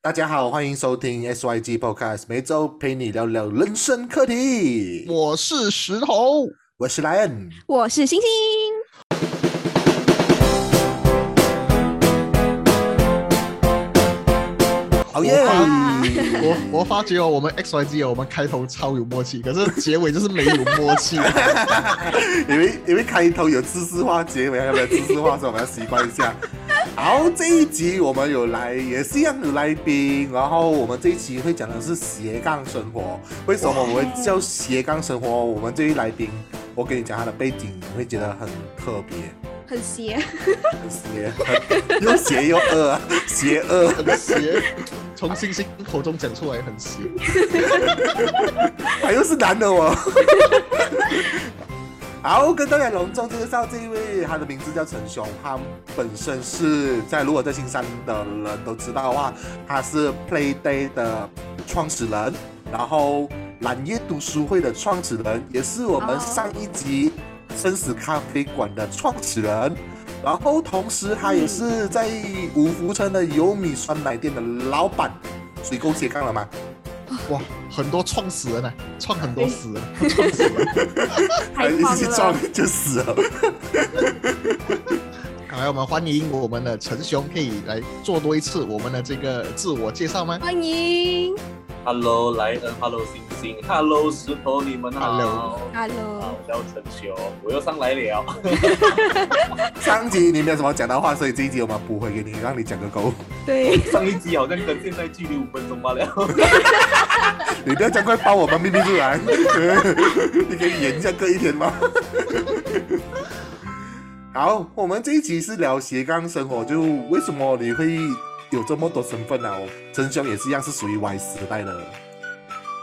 大家好，欢迎收听 SYG Podcast，每周陪你聊聊人生课题。我是石头，我是莱恩，我是星星。好耶！我 我发觉哦，我们 X Y G 哦，我们开头超有默契，可是结尾就是没有默契。因为因为开头有知识化，结尾还有知识化，所以我们要习惯一下。好，这一集我们有来，也是一样有来宾，然后我们这一期会讲的是斜杠生活。为什么我们会叫斜杠生活？我们这一来宾，我跟你讲他的背景，你会觉得很特别。很邪，很邪，又邪又恶啊，邪恶，很邪，从星星口中讲出来很邪，他 又是男的哦。好，跟大家隆重介绍这一位，他的名字叫陈雄，他本身是在如果在新山的人都知道的话，他是 Play Day 的创始人，然后蓝叶读书会的创始人，也是我们上一集。生死咖啡馆的创始人，然后同时他也是在五福村的油米酸奶店的老板，水够斜杠了吗？哇，很多创始人呢，创很多死人，创死人，还一起创就死了。来，我们欢迎我们的陈雄，可以来做多一次我们的这个自我介绍吗？欢迎。Hello，莱恩，Hello，星星，Hello，石头，你们好。Hello，好，我叫陈雄，我又上来了。上集你没有什么讲的话，所以这一集我们补回给你，让你讲个够。对，上一集好像跟现在距离五分钟罢了。你不要赶快帮我们秘密出来，你可以演一下隔一天吗？好，我们这一集是聊斜杠生活，就为什么你会有这么多身份呢、啊？陈兄也是一样，是属于 Y 时代的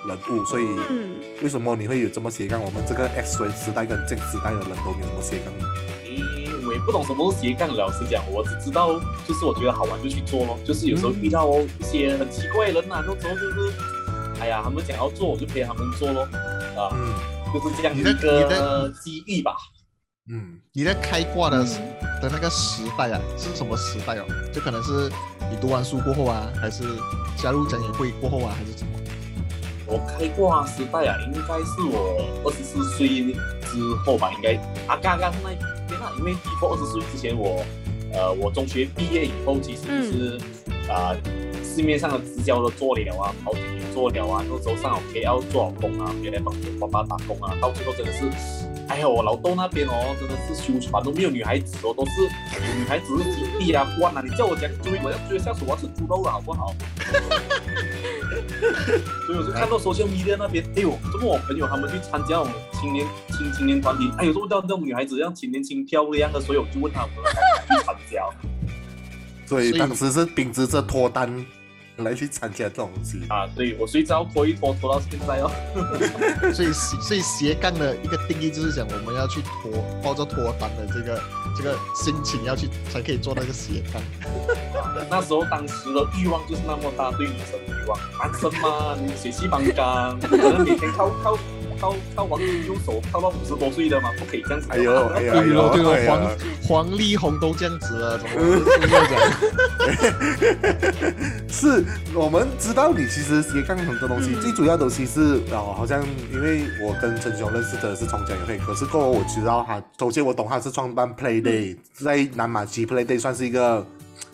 人物，所以嗯，为什么你会有这么斜杠？我们这个 X 时代跟 Z 时代的人都没有这么斜杠。咦，我也不懂什么是斜杠，老实讲，我只知道就是我觉得好玩就去做咯。就是有时候遇到哦一些很奇怪的人呐、那时候就是，哎呀，他们想要做，我就陪他们做咯。啊，嗯就是这样一个的机遇吧。嗯，你在开挂的的那个时代啊，是什么时代哦？就可能是你读完书过后啊，还是加入讲演会过后啊，还是什么？我开挂时代啊，应该是我二十四岁之后吧，应该啊，刚刚那边啊，因为 before 二十岁之前我，呃，我中学毕业以后，其实就是啊、市面上的直销都做了啊，跑体也做了啊，那时候上好 KL 做好工啊，别来帮我爸爸打工啊，到最后真的是，哎呀，我老豆那边哦，真的是修船都没有女孩子哦，都是女孩子是体力啊、关啊，你叫我讲追，我要追得下手，我要吃猪肉了，好不好？所以我就看到 social media 那边，哎呦，怎么我朋友他们去参加我们青年青青年团体，哎呦，怎么叫这种女孩子这样青年轻漂亮的，所以我就问他们去参加。所以当时是秉持着脱单 来去参加这种东西。啊，对我睡觉拖一拖拖到现在哦。所以所以斜杠的一个定义就是讲我们要去拖，抱着脱单的这个这个心情要去才可以做那个斜杠。那时候当时的欲望就是那么大，对女生的欲望，男生嘛，你血气方刚，可能每天靠靠靠靠王力用手靠到五十多岁的嘛，不可以这样子。哎呦哎呦哎呦对了，对哦，哎呦！黄黄丽红都这样子了，怎么会这样讲？是我们知道你其实斜杠很多东西，嗯最主要东西是哦，好像因为我跟陈雄认识的是从讲演会，可是过后我知道他，首先我懂他是创办 Play Day，、在南马西 Play Day 算是一个。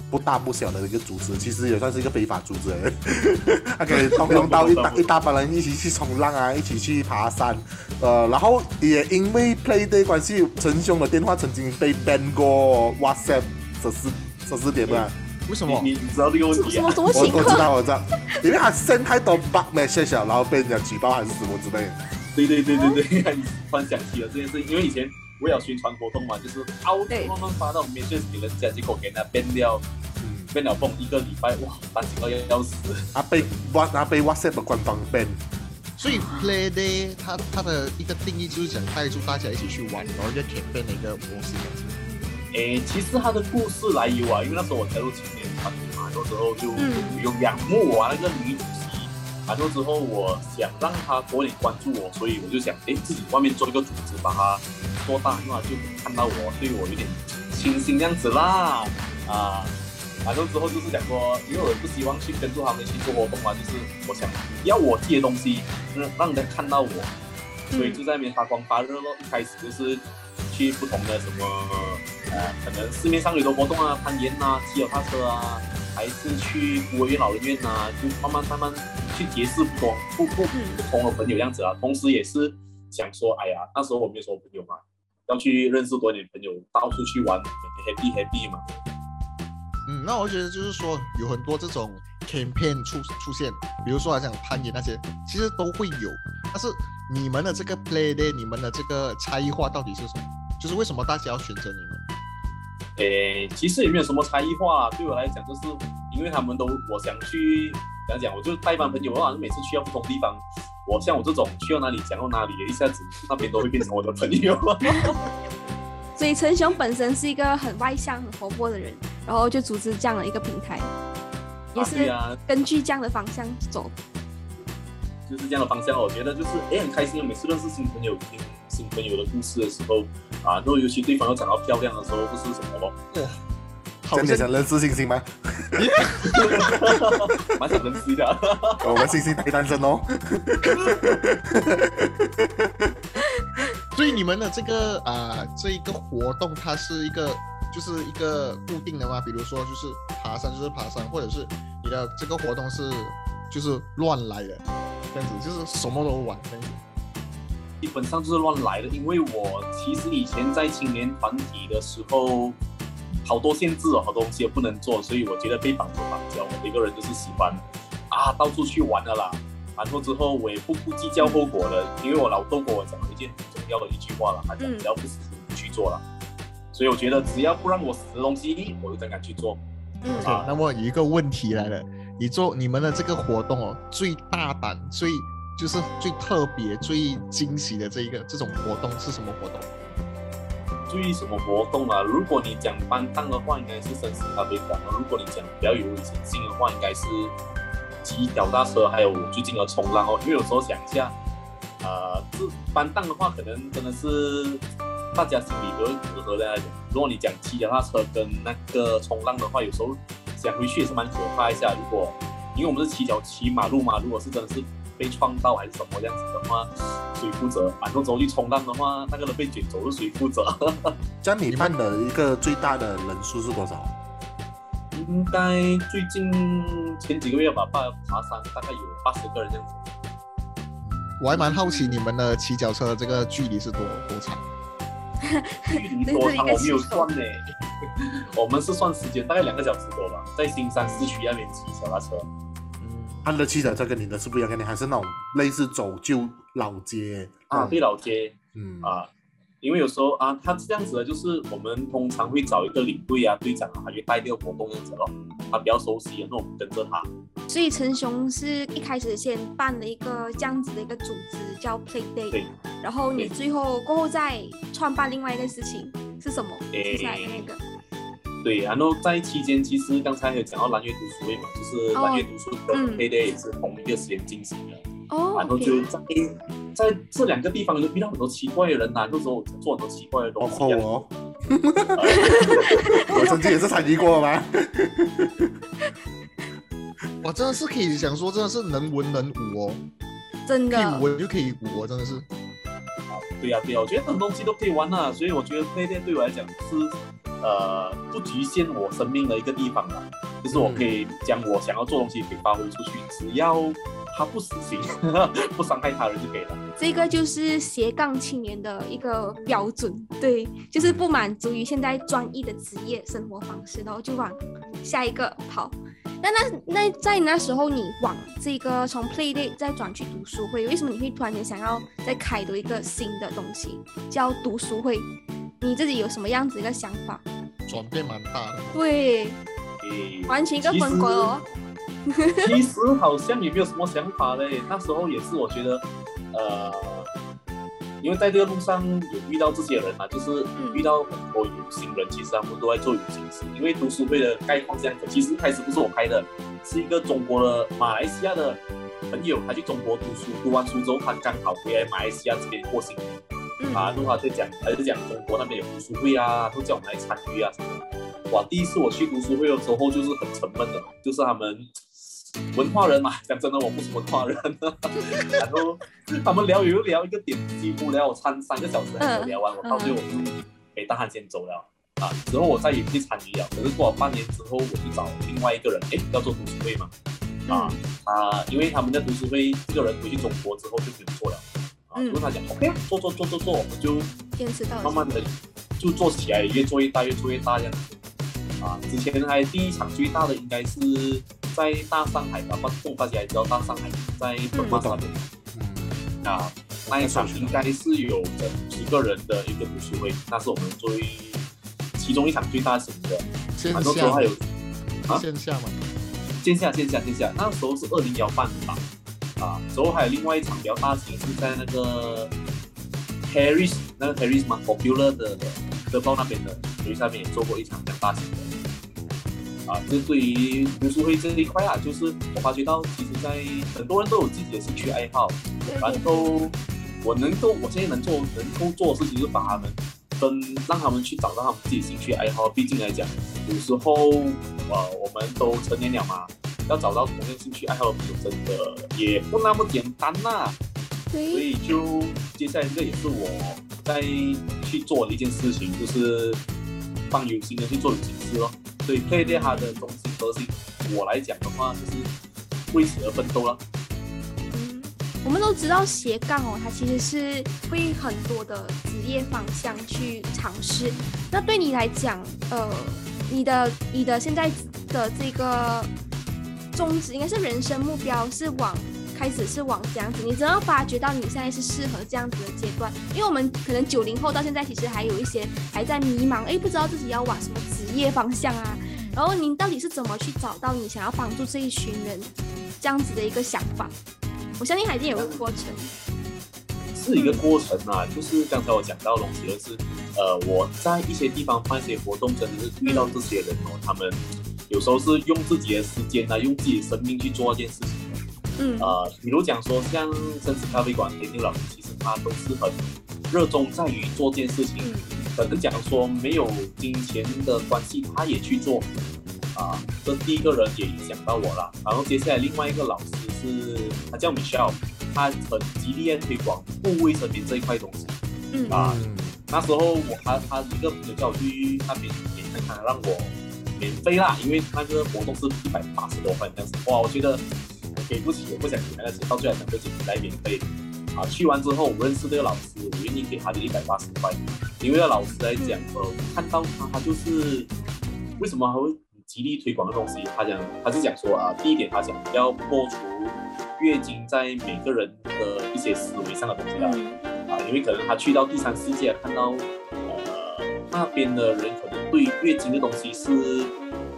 不大不小的一个组织，其实也算是一个非法组织。他可以动用到一大一大帮人一起去冲浪啊，一起去爬山。呃，然后也因为 Play Day 关系，陈兄的电话曾经被 ban 过 WhatsApp 十四十四点半。为什么？你你知道这个问题啊什么？什么我情况？我知道我知道，因为他 send 太多 bug message 了然后被人家举报还是什么之类的。对对对对对，你突然想起了这件事，因为以前我也有宣传活动嘛，就是凹对慢慢发到 message 给人家，结果给人家变掉，嗯，变了崩一个礼拜，哇，担心到要要死。他被 What 他被 WhatsApp 的官方 ban。所以 Play Day 它它的一个定义就是想带住大家一起去玩，然后一个 campaign 的一个模式。诶，其实他的故事来由啊，因为那时候我加入青年团体嘛，那时候就嗯有仰慕我啊那个女主席，然后之后我想让他多点关注我，所以我就想，诶，自己外面做一个组织，把它做大，那就看到我，对我有点倾心这样子啦，啊，然后之后就是想说，因为我不希望去跟着他们去做活动嘛，就是我想要我自己的东西，让让人家看到我，所以就在那边发光发热咯。一开始就是去不同的什么呃，可能市面上有的活动啊，攀岩啊，骑脚踏车啊，还是去孤儿院、老人院啊，就慢慢慢慢去结识不同不不不同的朋友这样子啊。同时也是想说，哎呀，那时候我没有什么朋友嘛，要去认识多一点朋友，到处去玩，happy happy 嘛。嗯，那我觉得就是说有很多这种 campaign 出出现，比如说来讲攀岩那些，其实都会有。但是你们的这个 play day，你们的这个差异化到底是什么？就是为什么大家要选择你们？诶，其实也没有什么差异化，对我来讲，就是因为他们都我想去怎样讲，我就带一帮朋友，我好像每次去到不同地方，我像我这种去到哪里讲到哪里，一下子那边都会变成我的朋友。所以陈雄本身是一个很外向、很活泼的人，然后就组织这样的一个平台，也是啊根据这样的方向走。就是这样的方向，我觉得就是哎很开心，每次认识新朋友、听新朋友的故事的时候啊，然后尤其对方又长得漂亮的时候，不是什么咯，好像真的想认识星星吗？蛮想认识一下。我们星星太单身哦。所以你们的这个啊、这一个活动，它是一个就是一个固定的吗？比如说就是爬山就是爬山，或者是你的这个活动是就是乱来的，这样子就是什么都玩这样子。基本上就是乱来的，因为我其实以前在青年团体的时候，好多限制哦，好多东西都不能做，所以我觉得被绑手绑脚。我一个人就是喜欢啊，到处去玩的啦。然后之后我也不不计较后果了，因为我老豆跟我讲了一件很重要的一句话了，他讲嗯只要不死不去做了。所以我觉得只要不让我死的东西，我就真敢去做。嗯，啊那么有一个问题来了，你做你们的这个活动哦，最大胆、最就是最特别、最惊喜的这一个这种活动是什么活动？注意什么活动啊？如果你讲搬档的话，应该是绅士咖啡馆；如果你讲比较有危险性的话，应该是骑脚踏车，还有最近的冲浪哦。因为有时候想一下，呃，这搬档的话，可能真的是大家心里都会隔阂的。如果你讲骑脚踏车跟那个冲浪的话，有时候想回去也是蛮可怕一下。如果因为我们是骑脚骑马路嘛，如果是真的是被撞到还是什么这样子的话，谁负责？反正走去冲浪的话，那个人被卷走是谁负责？这样你办的一个最大的人数是多少？应该最近前几个月吧，爬爬山大概有八十个人这样子。我还蛮好奇你们的骑脚车这个距离是多多长？距离多长 我没有算呢，我们是算时间，大概两个小时多吧，在新山市区那边骑脚踏车。嗯，他的骑脚车跟你的是不一样，跟你还是那种类似走旧老街。啊，对老街。嗯。啊，因为有时候啊，他这样子的，就是我们通常会找一个领队啊、队长啊，他就带这个活动这样子咯，他比较熟悉，然后我们跟着他。所以陈雄是一开始先办了一个这样子的一个组织叫 Play Day，然后你最后过后再创办另外一个事情是什么？诶。接下来的那个对，然后在期间，其实刚才有讲到蓝月读书会嘛，就是哦蓝月读书跟嗯 Play Day 也是同一个时间进行的。哦然后就在在这两个地方就遇到很多奇怪的人呐、那时候我做很多奇怪的包东西、啊。括我，我曾经也是参与过吗？我，真的是可以想说，真的是能文能武哦，真可以的，文就可以武哦，真的是。对呀、对呀、我觉得很多东西都可以玩啊，所以我觉得 Play Day 对我来讲是呃不局限我生命的一个地方啊，就是我可以将我想要做东西给发挥出去，只要他不死心，不伤害他人就可以了。这个就是斜杠青年的一个标准，对，就是不满足于现在专一的职业生活方式，然后就往下一个跑。那那那在那时候，你往这个从 Play Day 再转去读书会，为什么你会突然间想要再开多一个新的东西，叫读书会？你自己有什么样子一个想法？转变蛮大的。对，诶完全一个风格哦。其实好像也没有什么想法嘞。那时候也是，我觉得，呃，因为在这个路上有遇到这些人嘛，就是嗯遇到很多有心人，其实他们都在做有心事。因为读书会的概况这样子，其实一开始不是我开的，是一个中国的马来西亚的朋友，他去中国读书，读完书之后，他刚好回来马来西亚这边过新年。嗯。啊，然后他在讲，他就讲中国那边有读书会啊，都叫我们来参与啊什么的。哇，第一次我去读书会的时候就是很沉闷的，就是他们文化人嘛，讲真的我不是文化人，然后他们聊又聊一个点，几乎聊我参三个小时还没有聊完，我到最后我就给大汉先走了。啊，之后我再也不去参与了。可是过了半年之后，我去找另外一个人，哎，要做读书会嘛，啊，他因为他们的读书会这个人回去中国之后就没有做了，啊，就跟他讲 OK 啊，做做做做做，我们就坚持到慢慢的就做起来，越做越大，越做越大这样子。啊，之前还第一场最大的应该是在大上海吧，不，大家也知道大上海在本马那边。嗯，啊，那一场应该是有整十个人的一个读书会，那是我们最其中一场最大型的。线很多时候还有啊线下嘛，线下线下线下，那时候是二零幺八年吧？啊，之后还有另外一场比较大型是在那个 Paris 那个 Paris 嘛，Popular 的德报那边的，所以那边也做过一场比较大型的。啊，这对于读书会这一块啊，就是我发觉到，其实在很多人都有自己的兴趣爱好，然后我能够，我现在能做能够做的事情，就是把他们跟，让他们去找到他们自己兴趣爱好。毕竟来讲，有时候呃，我们都成年了嘛，要找到同样兴趣爱好的朋友，真的也不那么简单呐、所，以就接下来这个也是我在去做的一件事情，就是帮有心人去做有心事咯。所以 Play 它的中心核心，我来讲的话就是为此而奋斗了。嗯，我们都知道斜杠哦，它其实是会很多的职业方向去尝试。那对你来讲，呃，你的你的现在的这个宗旨应该是人生目标是往开始是往这样子，你只要发觉到你现在是适合这样子的阶段，因为我们可能九零后到现在其实还有一些还在迷茫，哎，不知道自己要往什么职业方向啊。然后您到底是怎么去找到你想要帮助这一群人这样子的一个想法？我相信还一定有个过程。是一个过程啊，就是刚才我讲到的东西，就是，呃，我在一些地方办一些活动，真的是遇到这些人哦，他们有时候是用自己的时间啊，用自己的生命去做一件事情的。嗯呃，比如讲说像生死咖啡馆田定老师，其实他都是很热衷在于做这件事情，嗯可能讲说没有金钱的关系，他也去做。啊，这第一个人也影响到我了。然后接下来另外一个老师是，他叫 Michelle，他很极力在推广不卫生棉这一块东西。嗯啊嗯那时候我他他一个朋友叫我去那边演看看，让我免费啦，因为那个活动是一百八十多块这样子。哇，我觉得我给不起，我不想给那个钱，到最后两个钱来免费。啊，去完之后我认识这个老师，我愿意给他的一百八十块，因为那老师来讲，呃，看到他他就是为什么还会极力推广的东西，他讲他是讲说啊，第一点他讲要破除月经在每个人的一些思维上的东西啦。啊，因为可能他去到第三世界，看到那边的人可能对月经的东西是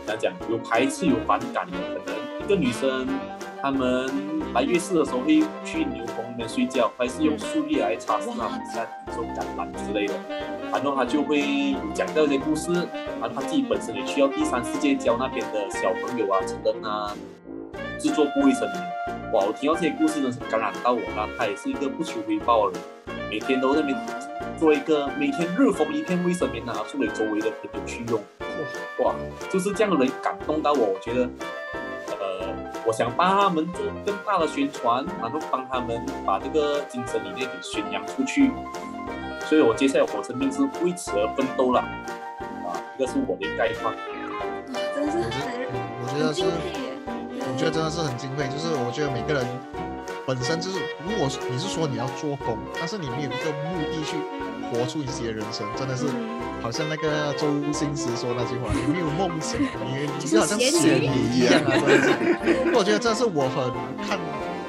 怎样讲有排斥、有反感的。可能一个女生她们来月事的时候会去牛棚里面睡觉，还是用树叶来擦拭她们身这种感染之类的。然后他就会讲到一些故事，然后他自己本身也需要第三世界教那边的小朋友啊、成人啊制作不卫生。哇，我听到这些故事呢，是感染到我了。他也是一个不求回报的人，每天都在那边做一个每天日缝一片卫生棉拿出给周围的朋友去用。哇，就是这样的人感动到我，我觉得，呃，我想帮他们做更大的宣传，然后帮他们把这个精神理念给宣扬出去。所以我接下来我生命是为此而奋斗了。啊，这个是我的概况。哇真的是我觉很得我觉得是。我觉得真的是很敬佩，就是我觉得每个人本身就是，如果你是说你要做工，但是你没有一个目的去活出你自己的人生，真的是嗯好像那个周星驰说那句话，你没有梦想，你你就是好像咸咸鱼鱼一样啊，真的是。我觉得这是我很看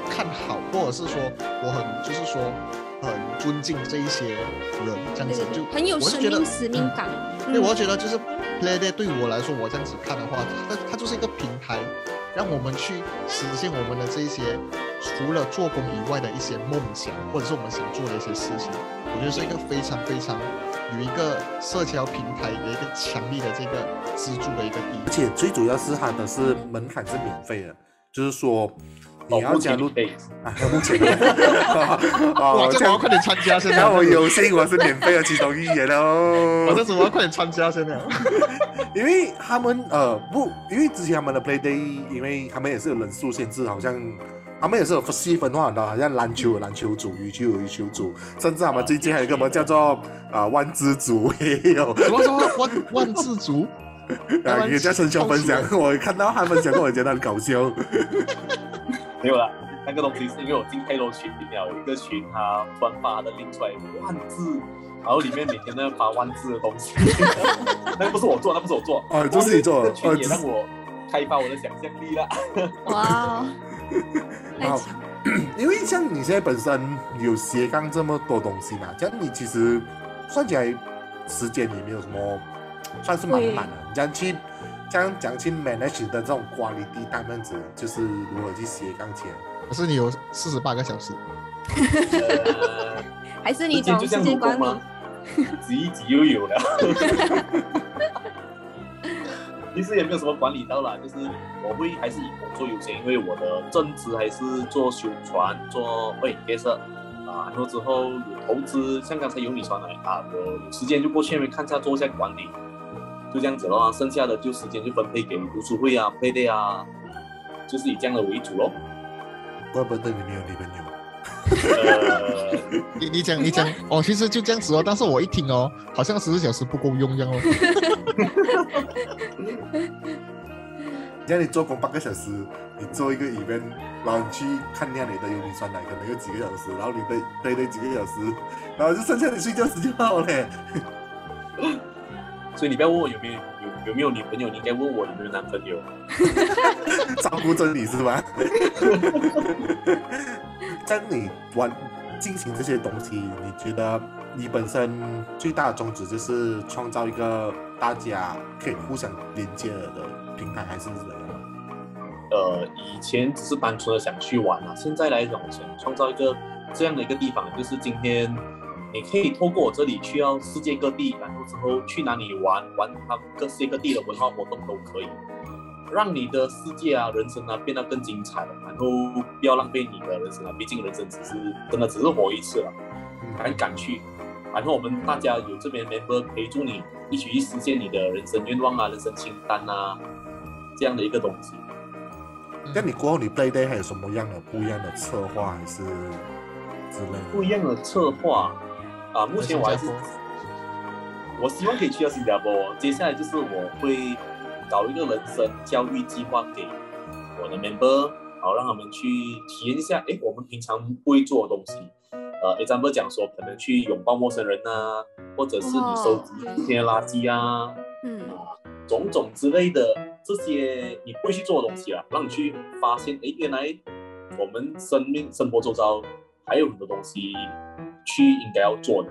看好，或者是说我很就是说很尊敬这一些人，这样子就很有我是觉得生命使命感。对，嗯我觉得就是 Play Day 对我来说，我这样子看的话，它它就是一个平台，让我们去实现我们的这些除了做工以外的一些梦想，或者是我们想做的一些事情。我觉得是一个非常非常有一个社交平台有一个强力的这个资助的一个地而且最主要是它的是门槛是免费的，就是说你要加入对，啊，目前 哇，哦，这个我要快点参加现在。让我有幸我是免费的其中一员我这哦，次 我要快点参加现在。因为他们呃不，因为之前他们的 play day，因为他们也是有人数限制，好像他们也是有细分化的，好像篮球有篮球组，羽球有羽球组，甚至他们最近还有一个什么叫做啊、万字组也有。什么什么万万字组？啊，也叫陈晓分享，我看到他分享过，我觉得很搞笑。没有啦。那个东西是因为我进太多群里面，有一个群他突然发他的 link 出来万字，然后里面每天都要发万字的东西。那个不是我做，那不是我做，哦这是你做的这群也让我开发我的想象力了。哇哦，太好因为像你现在本身有斜杠这么多东西嘛，这样你其实算起来时间也没有什么，算是满满的。你这样去这样讲去 manage 的这种管理地带这样子，就是如何去斜杠钱。可是你有四十八个小时，呃，还是你之前就懂时像间管理？挤一挤又有了。其实也没有什么管理到啦，就是我会还是以工作优先，因为我的正职还是做修船、做会拍摄啊，然后之后有投资，像刚才有你说的啊，我有时间就过去那边看一下，做一下管理，就这样子咯。剩下的就时间就分配给读书会啊、配对啊，就是以这样的为主咯。怪不得你没有女朋友。呃，你你讲你讲哦，其实就这样子哦。但是我一听哦，好像十四小时不够用这样哦。像你做工八个小时，你做一个 event，然后你去看那里的有你酸奶，可能有几个小时，然后你对对对几个小时，然后就剩下你睡觉时间好嘞。所以你不要问我有没有有有没有女朋友，你应该问我有没有男朋友。照顾着你是吧？在你玩进行这些东西，你觉得你本身最大的宗旨就是创造一个大家可以互相连接的平台，还是怎样？呃，以前只是单纯的想去玩啊，现在来讲，我想创造一个这样的一个地方，就是今天你可以透过我这里去到世界各地，然后之后去哪里玩，玩它各世界各地的文化活动都可以，让你的世界啊、人生啊变得更精彩，然后不要浪费你的人生啊，毕竟人生只是真的只是活一次了，敢敢去，然后我们大家有这边 member 陪住你，一起去实现你的人生愿望啊、人生清单啊，这样的一个东西。那你过后你 play day 还有什么样的不一样的策划，还是之类的？不一样的策划啊，目前我还是我希望可以去到新加坡。接下来就是我会搞一个人生教育计划给我的 member，然后让他们去体验一下，诶，我们平常不会做的东西。呃，example 讲说，可能去拥抱陌生人啊，或者是你收集一些垃圾啊，嗯啊，种种之类的这些你不会去做的东西啊，让你去发现，诶，原来我们生命生活周遭还有很多东西去应该要做的，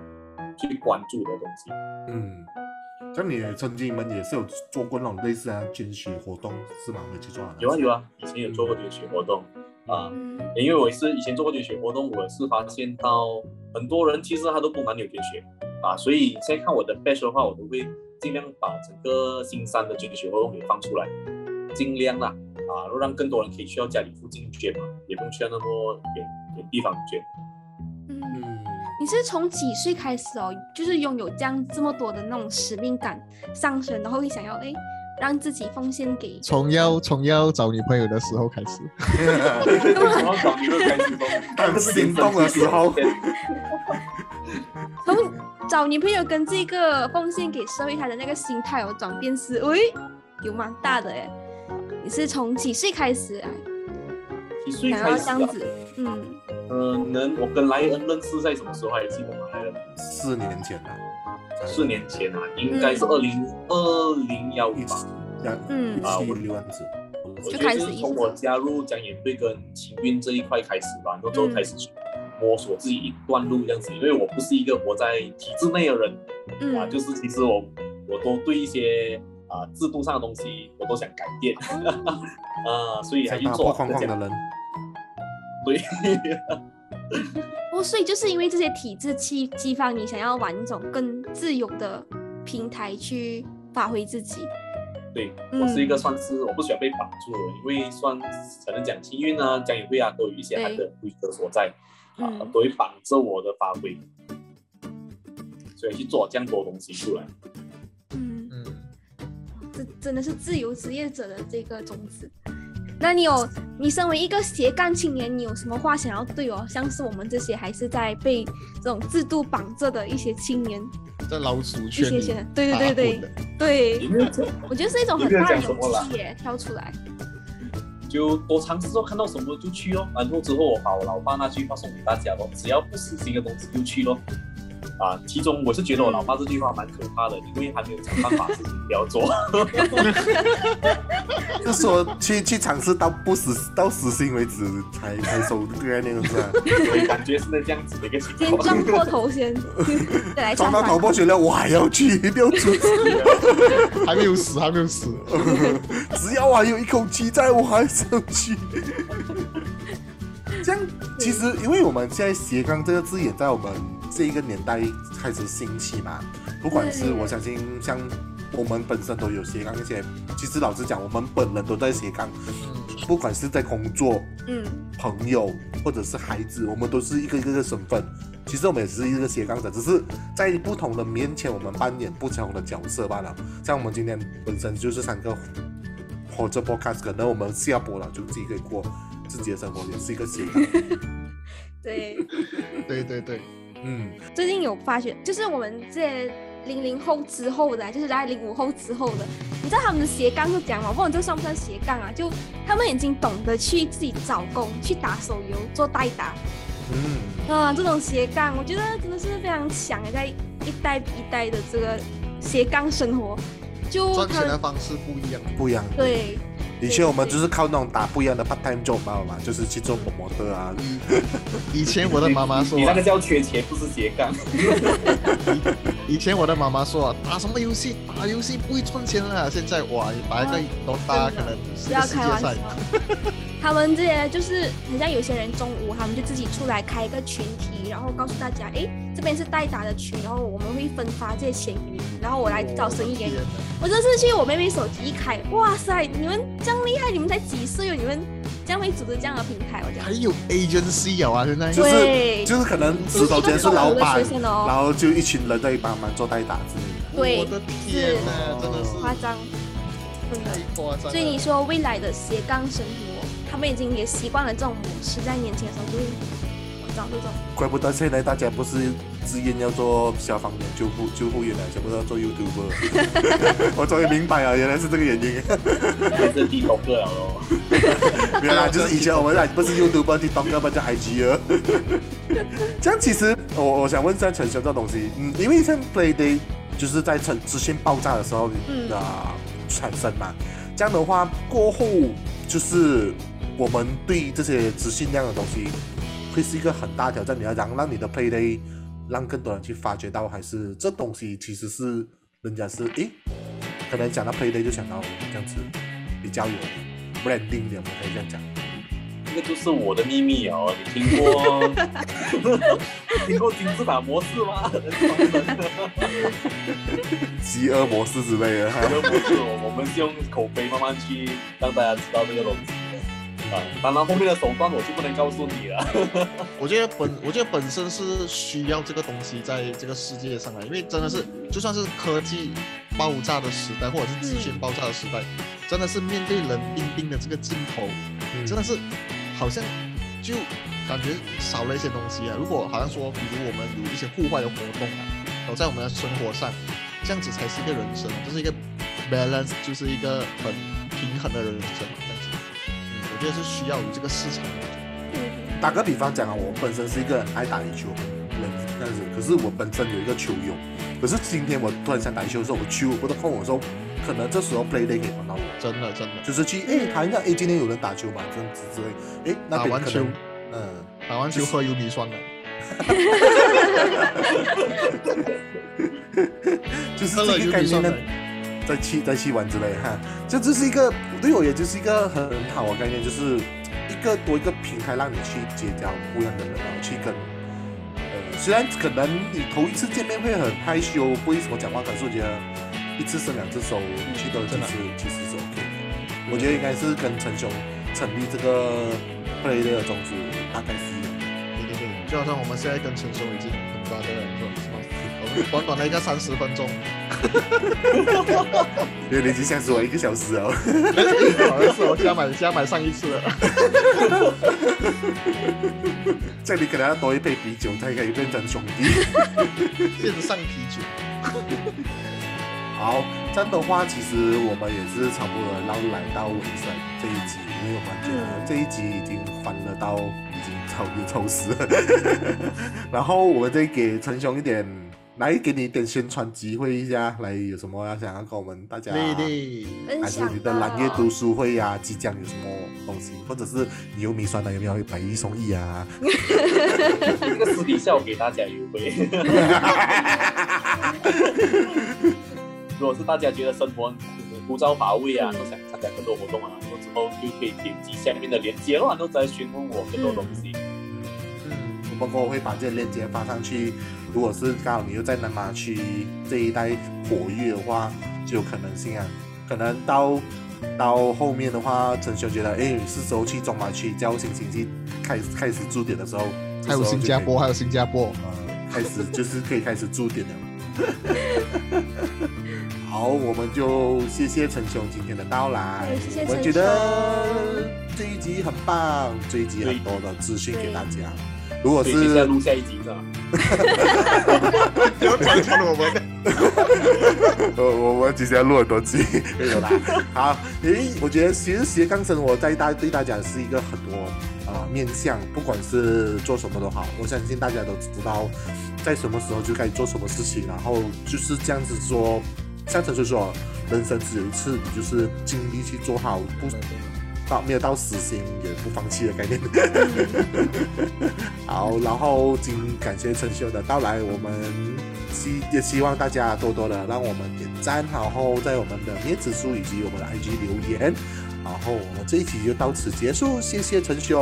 去关注的东西。嗯，像你曾经你们也是有做过那种类似的捐血活动是吗？没记错啊。有啊有啊，以前有做过捐血活动啊，嗯因为我是以前做过捐血活动，我是发现到很多人其实他都不蛮有捐血啊，所以现在看我的 batch 的话，我都会尽量把整个新山的捐血活动给放出来，尽量啦啊，让更多人可以去到家里附近捐嘛，也不用去到那么远远地方捐。你是从几岁开始哦？就是拥有这样这么多的那种使命感上升，然后会想要哎，让自己奉献给从要从要找女朋友的时候开始，从要找女朋友开始说，当心动的时候从找女朋友跟这个奉献给社会他的那个心态有转变是，喂，有蛮大的哎。你是从几岁开始啊？几岁开始啊？样子，嗯，呃，能我跟莱恩认识在什么时候还记得吗？莱恩四年前了，四年前啊，应该是二零二零幺五吧。一起两嗯啊，我六万字。我觉得就开始就是从我加入讲演队跟情运这一块开始吧，然后之后开始去摸索自己一段路这样子。因为我不是一个活在体制内的人啊，嗯，就是其实我我都对一些啊制度上的东西我都想改变啊，所以还去做这样框的人，对。哦，所以就是因为这些体制激激发你想要玩一种更自由的平台去发挥自己。对嗯我是一个算是我不喜欢被绑住的人，因为算可能讲幸运啊、讲也会啊，都有一些它的规则所在啊嗯，都会绑着我的发挥，所以去做这样多东西出来。真的是自由职业者的这个宗旨。那你有，你身为一个斜杠青年，你有什么话想要对哦？像是我们这些还是在被这种制度绑着的一些青年，在老鼠圈一些些，对对对对对，我觉得是一种很大勇气耶，跳出来。就多尝试说，看到什么就去哦。然后之后我把我老爸那句话送给大家咯，只要不死心的东西就去咯。啊，其中我是觉得我老爸这句话蛮可怕的，因为还没有想办法事情不要做。就说去去尝试到不死到死心为止才才收这个概念是吧？所以感觉是这样子的一个情先况。撞破头先，再来撞到头破血流，我还要去，不要出去。还没有死，还没有死。只要我还有一口气在，我还是要去。这样，其实因为我们现在斜杠这个字眼在我们这一个年代开始兴起嘛，不管是我相信像我们本身都有斜杠一些，其实老实讲，我们本人都在斜杠，不管是在工作、嗯，朋友或者是孩子，我们都是一个一个的身份。其实我们也是一个斜杠者，只是在不同的面前，我们扮演不同的角色罢了。像我们今天本身就是三个活着 podcast，可能我们下播了就自己可以过自己的生活，也是一个斜杠。对。对对对，嗯，最近有发觉，就是我们这些零零后之后的啊，就是在零五后之后的，你知道他们的斜杠是讲吗？我不管这算不算斜杠啊？就他们已经懂得去自己找工，去打手游，做代打嗯，啊，这种斜杠，我觉得真的是非常强的，在一代比一代的这个斜杠生活，就赚钱的方式不一样。不一样。，对以前我们就是靠那种打不一样的 part time job 嘛，嘛，就是去做模特啊。以前我的妈妈说啊你那个，叫缺钱，不是斜杠。以前我的妈妈说啊，打什么游戏？打游戏不会赚钱了。现在哇，你打一个都大，可能世界开玩笑赛。。他们这些就是，很像有些人中午他们就自己出来开一个群体，然后告诉大家，哎，这边是代打的群，然后我们会分发这些钱给你，然后我来找生意给你。天哪我这次去我妹妹手机一开，哇塞，你们这样厉害，你们才几岁哦？你们这样会组织这样的平台，我讲还。有 agency 有啊，现在就是就是可能石头间是老板哦然后就一群人在帮忙做代打之类的。对我的天呐，真的是夸张，真的太。夸张。所以你说未来的斜杠生活，他们已经也习惯了这种模式，在年轻的时候就会找这种。怪不得现在大家不是自愿要做消防员、救护救护员了，全部都要做 YouTuber。我终于明白了，原来是这个原因。变成地头哥了咯。原来就是以前我们还不是 YouTuber，去当个不叫 IG 了。这样其实我我想问一下陈雄这东西，嗯，因为像 Play Day 就是在资资讯爆炸的时候嗯啊、产生嘛，这样的话过后就是我们对这些资讯量的东西会是一个很大挑战。你要让让你的 Play Day 让更多人去发掘到，还是这东西其实是人家是诶，可能讲到 Play Day 就想到这样子比较有 branding 的，我们可以这样讲。这个就是我的秘密哦，你听过 听过金字塔模式吗？饥饿模式之类的。哈这个模式，我我们是用口碑慢慢去让大家知道这个东西的。啊，当然后面的手段我就不能告诉你了。我觉得本我觉得本身是需要这个东西在这个世界上啊，因为真的是就算是科技爆炸的时代，或者是资讯爆炸的时代，真的是面对冷冰冰的这个镜头，嗯真的是好像就感觉少了一些东西啊。如果好像说，比如我们有一些户外的活动啊，然后在我们的生活上，这样子才是一个人生，就是一个 balance，就是一个很平衡的人生，觉得是需要有这个市场。打个比方讲啊，我本身是一个很爱打羽球的人，这样子，可是我本身有一个球友，可是今天我突然想打羽球的时候，我球不得空的时候，可能这时候 play day 可以帮到我，真的真的，就是去哎谈一下，哎今天有人打球吗？这样子之类，哎那打完球。边可能，嗯，打完球喝油米酸的，就是喝了这个概念呢再去再去玩之类哈，这就是一个对我也就是一个很好的概念，就是一个多一个平台让你去结交不一样的人，然后去跟呃，虽然可能你头一次见面会很害羞，不会怎么讲话，可是我觉得一次伸两只手，去多几次其实是 OK 的。我觉得应该是跟陈雄成立这个 play 的宗旨大概是一样的。对对对，就好像我们现在跟陈雄已经很多的是吧？短短的一个三十分钟，因为你已经相识我一个小时哦。好像是我加买加买上一次了。这里可能要多一杯啤酒才可以变成兄弟。线上啤酒，好，这样的话，其实我们也是差不多要来到尾声这一集，因为我们觉得这一集已经欢乐到已经超越超时了。然后我们再给陈雄一点，来给你一点宣传机会一下，来有什么要想要跟我们大家，丽丽，分享还是你的蓝月读书会呀、即将有什么东西，或者是你有米酸奶有没有买一送一啊？这个私底下我给大家优惠。如果是大家觉得生活很枯燥乏味啊，嗯都想参加更多活动啊，然后之后就可以点击下面的链接咯，然后再询问我更多东西。嗯，我们过后会把这个链接发上去。如果是刚好你又在南马区这一带活跃的话，就有可能性啊。可能到到后面的话，陈雄觉得，哎，是时候去中马区交新星去开始开始驻点的时候，还有新加坡，还有新加坡，呃，开始就是可以开始驻点了。好，我们就谢谢陈雄今天的到来。谢谢陈我觉得这一集很棒，这一集很多的资讯给大家。如果是录下一集是吧？不要传传我们。我我我其实要录很多集，没有啦。好，因为我觉得其实斜杠生活在大对大家是一个很多啊、呃面向，不管是做什么都好，我相信大家都知道在什么时候就该做什么事情，然后就是这样子说，像陈叔说，人生只有一次，你就是尽力去做好，不到没有到死心也不放弃的概念。好，然后今感谢陈秀的到来，我们希也希望大家多多的让我们点赞，然后在我们的面子书以及我们的 IG 留言，然后我们这一集就到此结束，谢谢陈兄，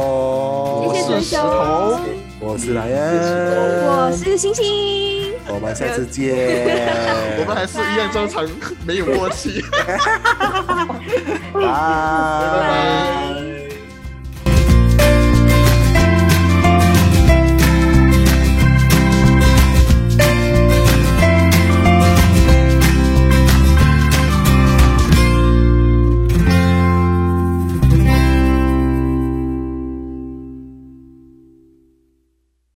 谢谢陈石头雄，我是莱恩，我是星星，我们下次见，我们还是一样正常，没有默契。拜拜。